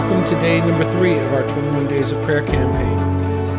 welcome to day number three of our 21 Days of Prayer campaign.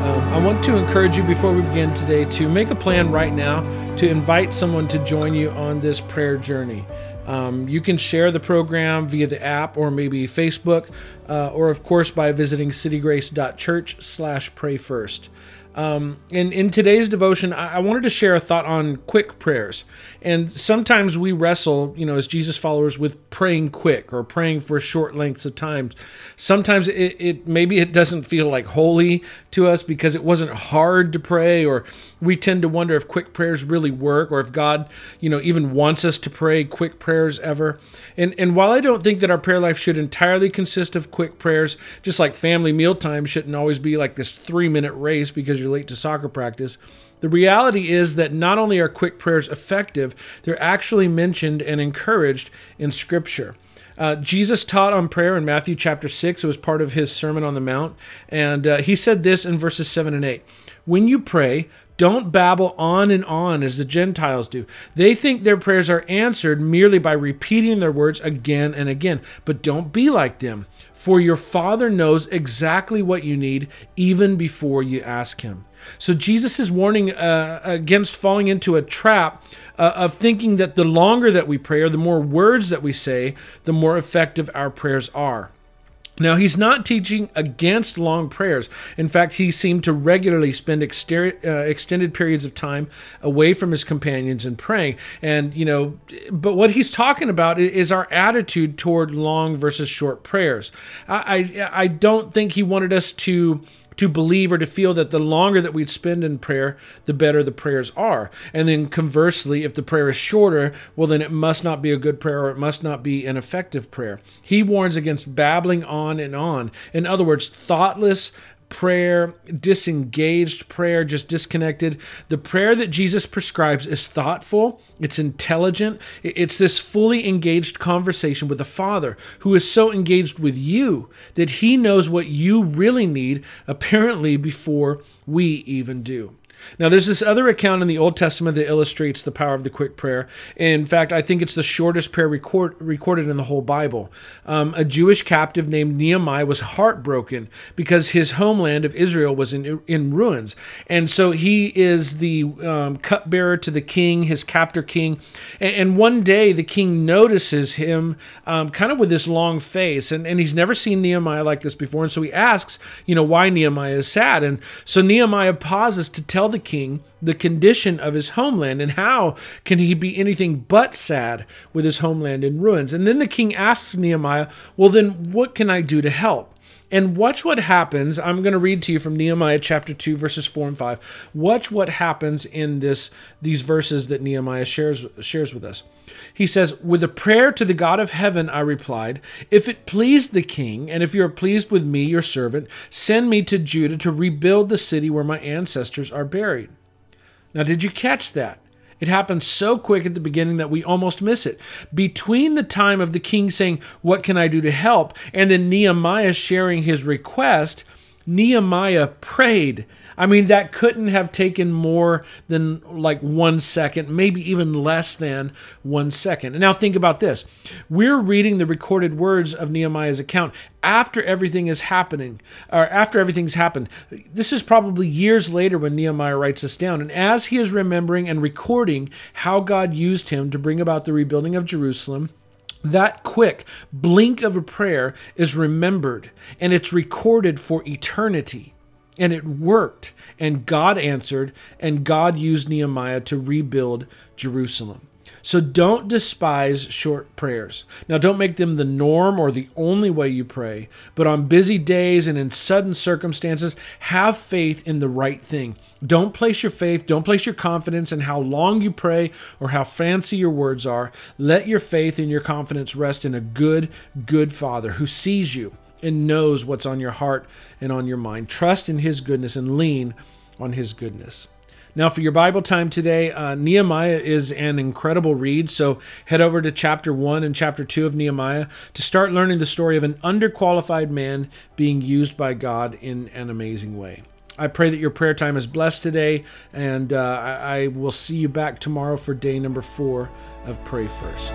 Um, I want to encourage you before we begin today to make a plan right now to invite someone to join you on this prayer journey. Um, you can share the program via the app or maybe Facebook, uh, or of course by visiting citygrace.church slash pray first. Um, in, in today's devotion, I, I wanted to share a thought on quick prayers. And sometimes we wrestle, you know, as Jesus followers with praying quick or praying for short lengths of time. Sometimes it, it maybe it doesn't feel like holy to us because it wasn't hard to pray, or we tend to wonder if quick prayers really work or if God, you know, even wants us to pray quick prayers ever. And and while I don't think that our prayer life should entirely consist of quick prayers, just like family mealtime shouldn't always be like this three minute race because you're late to soccer practice. The reality is that not only are quick prayers effective, they're actually mentioned and encouraged in Scripture. Uh, Jesus taught on prayer in Matthew chapter 6. It was part of his Sermon on the Mount. And uh, he said this in verses 7 and 8 When you pray, don't babble on and on as the Gentiles do. They think their prayers are answered merely by repeating their words again and again. But don't be like them, for your Father knows exactly what you need even before you ask Him. So Jesus is warning uh, against falling into a trap uh, of thinking that the longer that we pray or the more words that we say, the more effective our prayers are. Now, he's not teaching against long prayers. In fact, he seemed to regularly spend exter- uh, extended periods of time away from his companions and praying. And, you know, but what he's talking about is our attitude toward long versus short prayers. I, I, I don't think he wanted us to to believe or to feel that the longer that we spend in prayer, the better the prayers are. And then conversely, if the prayer is shorter, well, then it must not be a good prayer or it must not be an effective prayer. He warns against babbling on and on. In other words, thoughtless, prayer, disengaged prayer, just disconnected. The prayer that Jesus prescribes is thoughtful, it's intelligent, it's this fully engaged conversation with the Father who is so engaged with you that he knows what you really need, apparently, before we even do. Now, there's this other account in the Old Testament that illustrates the power of the quick prayer. In fact, I think it's the shortest prayer record, recorded in the whole Bible. Um, a Jewish captive named Nehemiah was heartbroken because his homeland of Israel was in, in ruins. And so he is the um, cupbearer to the king, his captor king. And, and one day the king notices him um, kind of with this long face, and, and he's never seen Nehemiah like this before. And so he asks, you know, why Nehemiah is sad. And so Nehemiah pauses to tell the king the condition of his homeland and how can he be anything but sad with his homeland in ruins. And then the king asks Nehemiah, Well, then what can I do to help? And watch what happens. I'm going to read to you from Nehemiah chapter 2 verses 4 and 5. Watch what happens in this these verses that Nehemiah shares shares with us. He says, With a prayer to the God of heaven, I replied, If it please the king, and if you are pleased with me, your servant, send me to Judah to rebuild the city where my ancestors are buried. Now, did you catch that? It happens so quick at the beginning that we almost miss it. Between the time of the king saying, What can I do to help? and then Nehemiah sharing his request, Nehemiah prayed. I mean, that couldn't have taken more than like one second, maybe even less than one second. And now think about this. We're reading the recorded words of Nehemiah's account after everything is happening, or after everything's happened. This is probably years later when Nehemiah writes this down. And as he is remembering and recording how God used him to bring about the rebuilding of Jerusalem, that quick blink of a prayer is remembered and it's recorded for eternity. And it worked, and God answered, and God used Nehemiah to rebuild Jerusalem. So don't despise short prayers. Now, don't make them the norm or the only way you pray, but on busy days and in sudden circumstances, have faith in the right thing. Don't place your faith, don't place your confidence in how long you pray or how fancy your words are. Let your faith and your confidence rest in a good, good Father who sees you and knows what's on your heart and on your mind. Trust in His goodness and lean on His goodness. Now, for your Bible time today, uh, Nehemiah is an incredible read. So head over to chapter 1 and chapter 2 of Nehemiah to start learning the story of an underqualified man being used by God in an amazing way. I pray that your prayer time is blessed today, and uh, I, I will see you back tomorrow for day number four of Pray First.